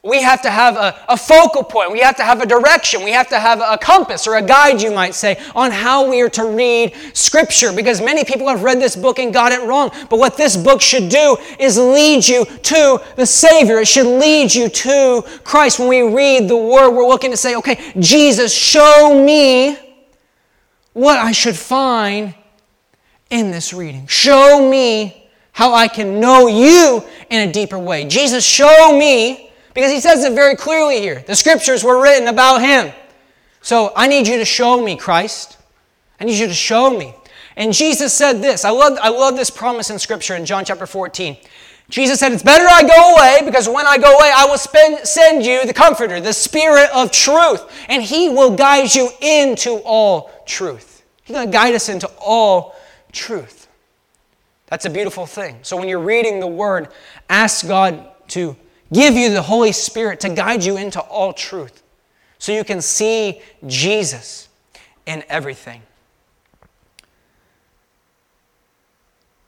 We have to have a, a, focal point. We have to have a direction. We have to have a compass or a guide, you might say, on how we are to read Scripture. Because many people have read this book and got it wrong. But what this book should do is lead you to the Savior. It should lead you to Christ. When we read the Word, we're looking to say, okay, Jesus, show me what I should find in this reading. Show me how I can know you in a deeper way. Jesus, show me because he says it very clearly here. The scriptures were written about him. So I need you to show me, Christ. I need you to show me. And Jesus said this. I love, I love this promise in scripture in John chapter 14. Jesus said, It's better I go away because when I go away, I will spend, send you the Comforter, the Spirit of truth, and He will guide you into all truth. He's going to guide us into all truth. That's a beautiful thing. So when you're reading the Word, ask God to give you the Holy Spirit to guide you into all truth so you can see Jesus in everything.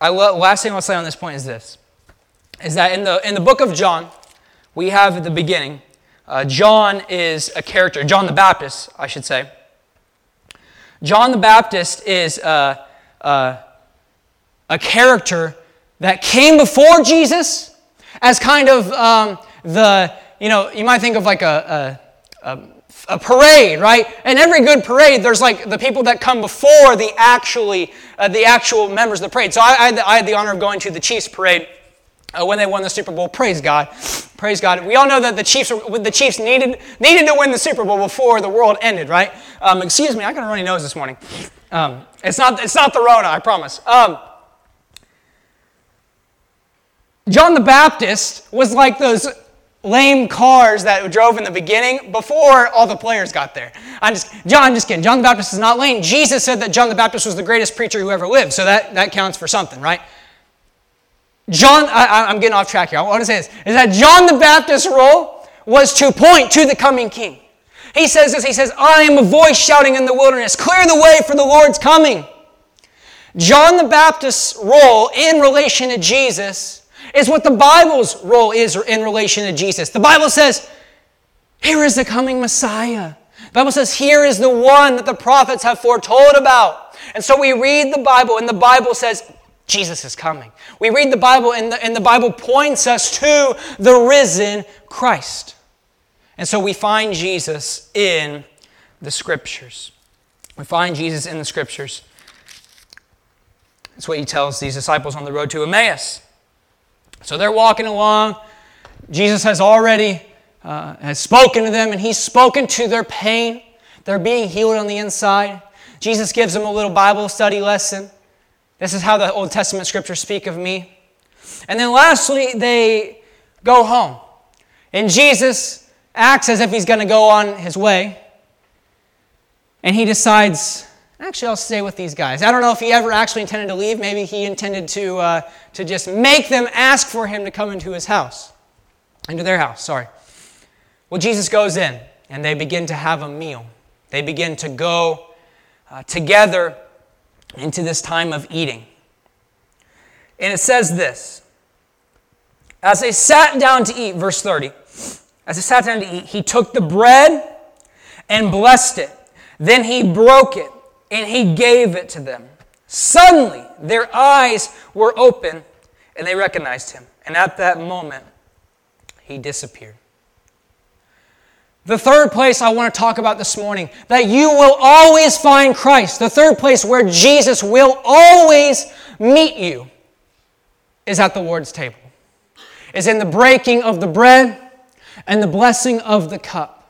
I last thing I'll say on this point is this is that in the, in the book of John, we have at the beginning, uh, John is a character, John the Baptist, I should say. John the Baptist is uh, uh, a character that came before Jesus as kind of um, the, you know, you might think of like a, a, a, a, parade, right? In every good parade, there's like the people that come before the actually, uh, the actual members of the parade. So I, I, had the, I, had the, honor of going to the Chiefs parade uh, when they won the Super Bowl. Praise God. Praise God. We all know that the Chiefs, the Chiefs needed, needed to win the Super Bowl before the world ended, right? Um, excuse me, I got a runny nose this morning. Um, it's, not, it's not the Rona, I promise. Um, John the Baptist was like those lame cars that drove in the beginning before all the players got there. I'm just, John, I'm just kidding. John the Baptist is not lame. Jesus said that John the Baptist was the greatest preacher who ever lived, so that, that counts for something, right? John, I, am getting off track here. I want to say this is that John the Baptist's role was to point to the coming king. He says this, he says, I am a voice shouting in the wilderness, clear the way for the Lord's coming. John the Baptist's role in relation to Jesus is what the Bible's role is in relation to Jesus. The Bible says, here is the coming Messiah. The Bible says, here is the one that the prophets have foretold about. And so we read the Bible, and the Bible says, Jesus is coming. We read the Bible, and the, and the Bible points us to the risen Christ. And so we find Jesus in the Scriptures. We find Jesus in the Scriptures. That's what he tells these disciples on the road to Emmaus. So they're walking along. Jesus has already uh, has spoken to them, and he's spoken to their pain. They're being healed on the inside. Jesus gives them a little Bible study lesson. This is how the Old Testament scriptures speak of me. And then lastly, they go home. And Jesus acts as if he's going to go on his way. And he decides Actually, I'll stay with these guys. I don't know if he ever actually intended to leave. Maybe he intended to, uh, to just make them ask for him to come into his house, into their house, sorry. Well, Jesus goes in and they begin to have a meal. They begin to go uh, together into this time of eating. And it says this As they sat down to eat, verse 30, as they sat down to eat, he took the bread and blessed it. Then he broke it and he gave it to them. Suddenly, their eyes were open and they recognized him. And at that moment, he disappeared. The third place I want to talk about this morning that you will always find Christ, the third place where Jesus will always meet you, is at the Lord's table, is in the breaking of the bread, and the blessing of the cup.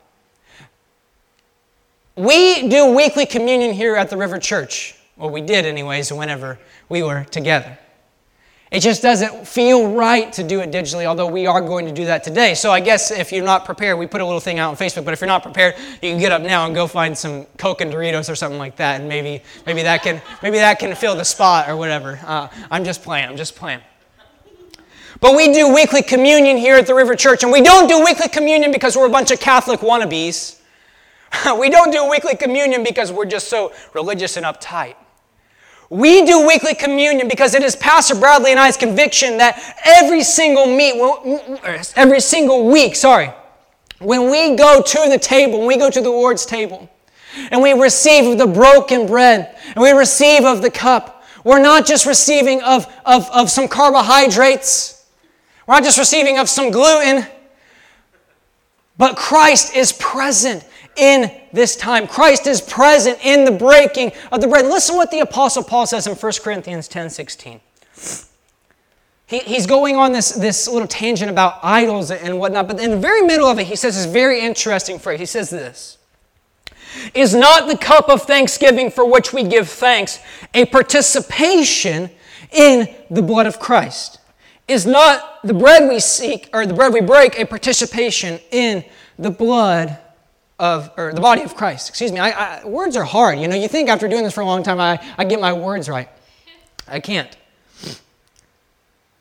We do weekly communion here at the River Church. Well, we did, anyways, whenever we were together. It just doesn't feel right to do it digitally, although we are going to do that today. So I guess if you're not prepared, we put a little thing out on Facebook. But if you're not prepared, you can get up now and go find some Coke and Doritos or something like that, and maybe maybe that can maybe that can fill the spot or whatever. Uh, I'm just playing. I'm just playing. But we do weekly communion here at the River Church, and we don't do weekly communion because we're a bunch of Catholic wannabes. we don't do weekly communion because we're just so religious and uptight. We do weekly communion because it is Pastor Bradley and I's conviction that every single meet, every single week, sorry, when we go to the table, when we go to the Lord's table, and we receive of the broken bread, and we receive of the cup, we're not just receiving of, of, of some carbohydrates, we're not just receiving of some gluten, but Christ is present in this time. Christ is present in the breaking of the bread. Listen what the Apostle Paul says in 1 Corinthians 10 16. He, he's going on this, this little tangent about idols and whatnot, but in the very middle of it, he says this very interesting phrase. He says this Is not the cup of thanksgiving for which we give thanks a participation in the blood of Christ? Is not the bread we seek, or the bread we break, a participation in the blood of, or the body of Christ. Excuse me. I, I, words are hard. You know, you think after doing this for a long time, I, I get my words right. I can't.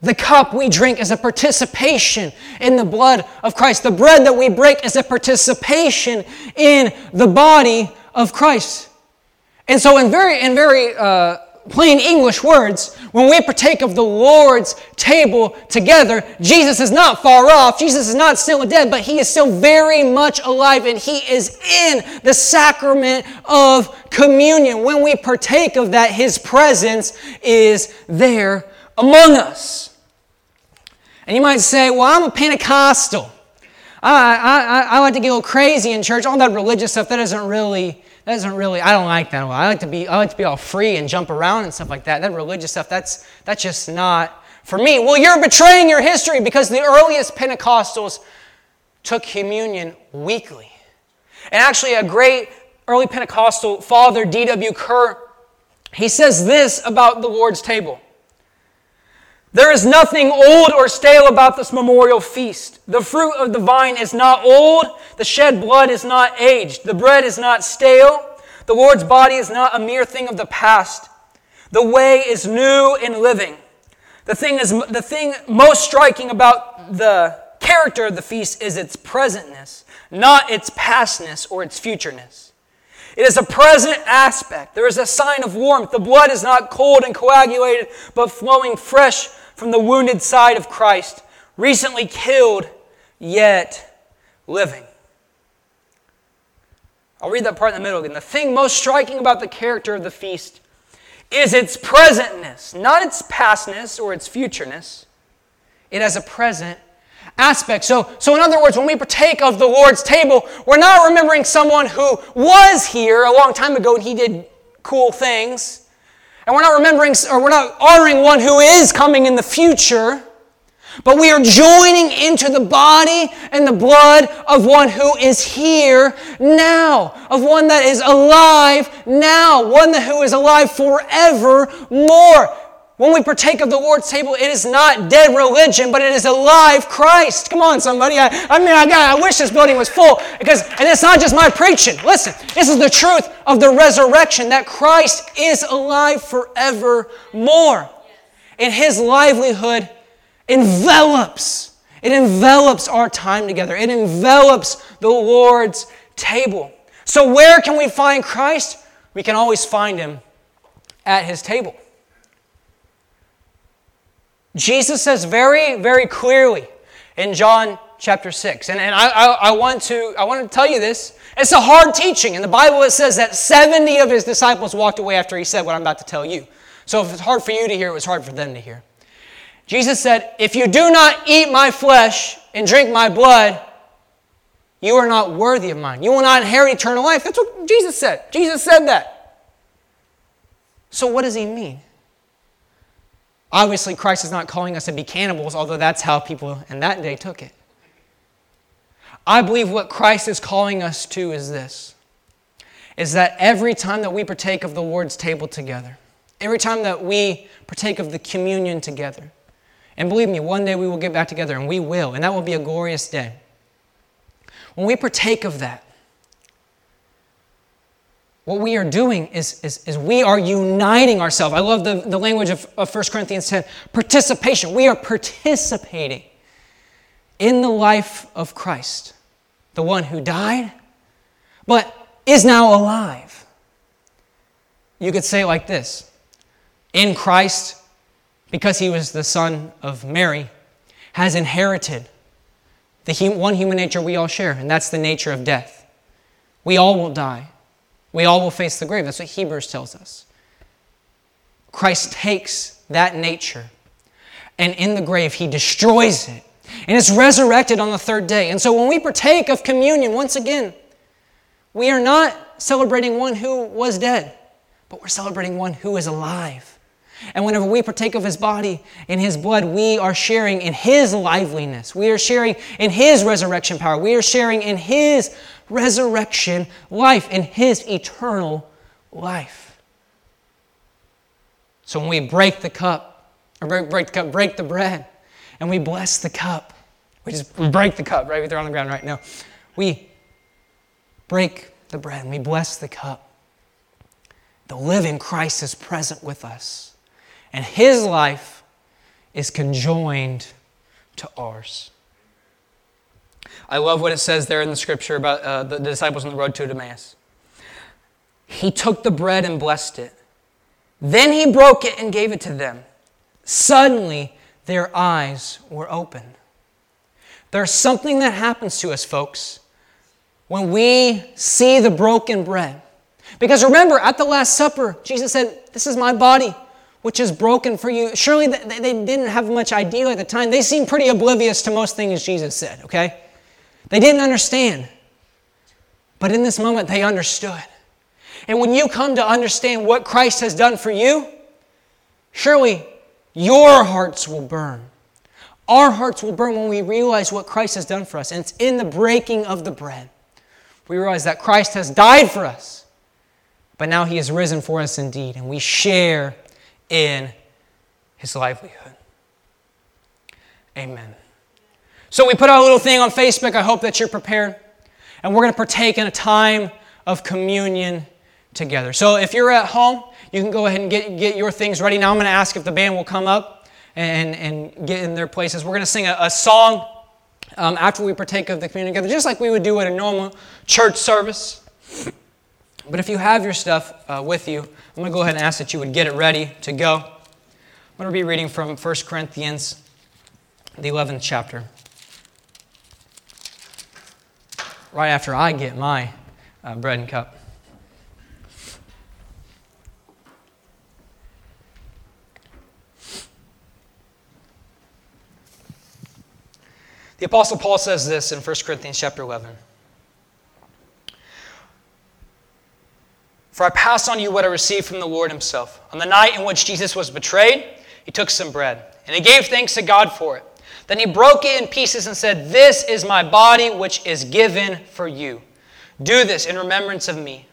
The cup we drink is a participation in the blood of Christ. The bread that we break is a participation in the body of Christ. And so, in very, in very uh, plain English words, when we partake of the Lord's table together, Jesus is not far off. Jesus is not still dead, but he is still very much alive and he is in the sacrament of communion. When we partake of that, his presence is there among us. And you might say, Well, I'm a Pentecostal. I, I, I like to get a little crazy in church. All that religious stuff, that doesn't really that doesn't really i don't like that i like to be i like to be all free and jump around and stuff like that. That religious stuff that's that's just not for me. Well you're betraying your history because the earliest pentecostals took communion weekly. And actually a great early pentecostal father dw kerr he says this about the lord's table there is nothing old or stale about this memorial feast. The fruit of the vine is not old, the shed blood is not aged, the bread is not stale, the Lord's body is not a mere thing of the past. The way is new and living. The thing, is, the thing most striking about the character of the feast is its presentness, not its pastness or its futureness. It is a present aspect. There is a sign of warmth. The blood is not cold and coagulated, but flowing fresh from the wounded side of Christ, recently killed, yet living. I'll read that part in the middle again. The thing most striking about the character of the feast is its presentness, not its pastness or its futureness. It has a present aspect. So, so, in other words, when we partake of the Lord's table, we're not remembering someone who was here a long time ago and he did cool things. And we're not remembering, or we're not honoring one who is coming in the future, but we are joining into the body and the blood of one who is here now, of one that is alive now, one who is alive forevermore. When we partake of the Lord's table, it is not dead religion, but it is alive Christ. Come on, somebody. I, I mean, I, got, I wish this building was full because, and it's not just my preaching. Listen, this is the truth of the resurrection that Christ is alive forevermore. And his livelihood envelops, it envelops our time together, it envelops the Lord's table. So, where can we find Christ? We can always find him at his table. Jesus says very, very clearly in John chapter 6. And, and I, I, I, want to, I want to tell you this. It's a hard teaching. In the Bible, it says that 70 of his disciples walked away after he said what I'm about to tell you. So if it's hard for you to hear, it was hard for them to hear. Jesus said, If you do not eat my flesh and drink my blood, you are not worthy of mine. You will not inherit eternal life. That's what Jesus said. Jesus said that. So, what does he mean? Obviously, Christ is not calling us to be cannibals, although that's how people in that day took it. I believe what Christ is calling us to is this is that every time that we partake of the Lord's table together, every time that we partake of the communion together, and believe me, one day we will get back together, and we will, and that will be a glorious day. When we partake of that, what we are doing is, is, is we are uniting ourselves. I love the, the language of, of 1 Corinthians 10 participation. We are participating in the life of Christ, the one who died, but is now alive. You could say it like this In Christ, because he was the son of Mary, has inherited the one human nature we all share, and that's the nature of death. We all will die. We all will face the grave. That's what Hebrews tells us. Christ takes that nature, and in the grave, he destroys it, and it's resurrected on the third day. And so when we partake of communion, once again, we are not celebrating one who was dead, but we're celebrating one who is alive. And whenever we partake of his body and his blood, we are sharing in his liveliness. We are sharing in his resurrection power. We are sharing in his resurrection life, in his eternal life. So when we break the cup, or break, break the cup, break the bread, and we bless the cup, we just we break the cup, right? They're on the ground right now. We break the bread and we bless the cup. The living Christ is present with us and his life is conjoined to ours. I love what it says there in the scripture about uh, the, disciples on the road to Emmaus. He took the bread and blessed it. Then he broke it and gave it to them. Suddenly, their eyes were open. There's something that happens to us, folks, when we see the broken bread. Because remember, at the Last Supper, Jesus said, This is my body which is broken for you. Surely they didn't have much idea at the time. They seemed pretty oblivious to most things Jesus said, okay? They didn't understand. But in this moment, they understood. And when you come to understand what Christ has done for you, surely your hearts will burn. Our hearts will burn when we realize what Christ has done for us. And it's in the breaking of the bread. We realize that Christ has died for us, but now he has risen for us indeed. And we share in his livelihood. Amen. So we put our little thing on Facebook. I hope that you're prepared. And we're going to partake in a time of communion together. So if you're at home, you can go ahead and get, get your things ready. Now I'm going to ask if the band will come up and, and get in their places. We're going to sing a, a song um, after we partake of the communion together, just like we would do at a normal church service. But if you have your stuff uh, with you, I'm going to go ahead and ask that you would get it ready to go. I'm going to be reading from 1 Corinthians, the 11th chapter. Right after I get my uh, bread and cup. The Apostle Paul says this in 1 Corinthians chapter 11. For I pass on you what I received from the Lord Himself. On the night in which Jesus was betrayed, He took some bread, and He gave thanks to God for it. Then He broke it in pieces and said, This is my body, which is given for you. Do this in remembrance of me.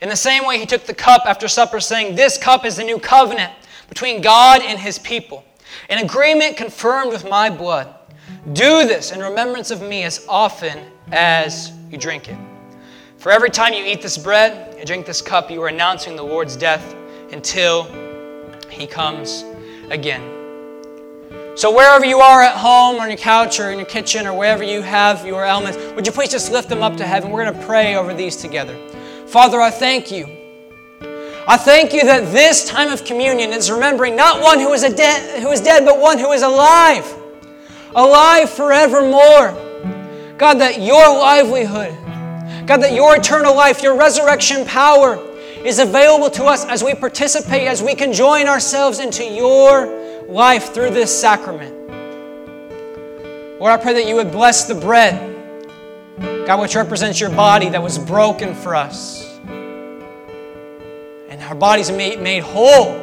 In the same way, He took the cup after supper, saying, This cup is the new covenant between God and His people, an agreement confirmed with my blood. Do this in remembrance of me as often as you drink it. For every time you eat this bread and drink this cup, you are announcing the Lord's death until he comes again. So, wherever you are at home, or on your couch, or in your kitchen, or wherever you have your elements, would you please just lift them up to heaven? We're going to pray over these together. Father, I thank you. I thank you that this time of communion is remembering not one who is, a de- who is dead, but one who is alive, alive forevermore. God, that your livelihood, God, that your eternal life, your resurrection power is available to us as we participate, as we can join ourselves into your life through this sacrament. Lord, I pray that you would bless the bread, God, which represents your body that was broken for us. And our bodies made, made whole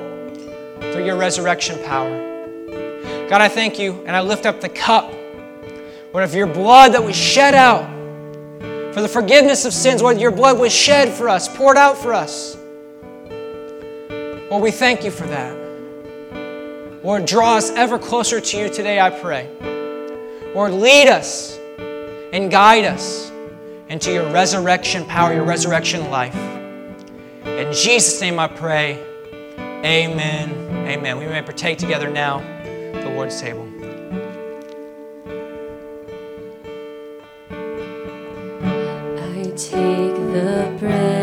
through your resurrection power. God, I thank you and I lift up the cup, Lord, of your blood that was shed out for the forgiveness of sins, where your blood was shed for us, poured out for us. Lord, we thank you for that. Lord, draw us ever closer to you today, I pray. Lord, lead us and guide us into your resurrection power, your resurrection life. In Jesus' name I pray. Amen. Amen. We may partake together now the Lord's table. take the bread.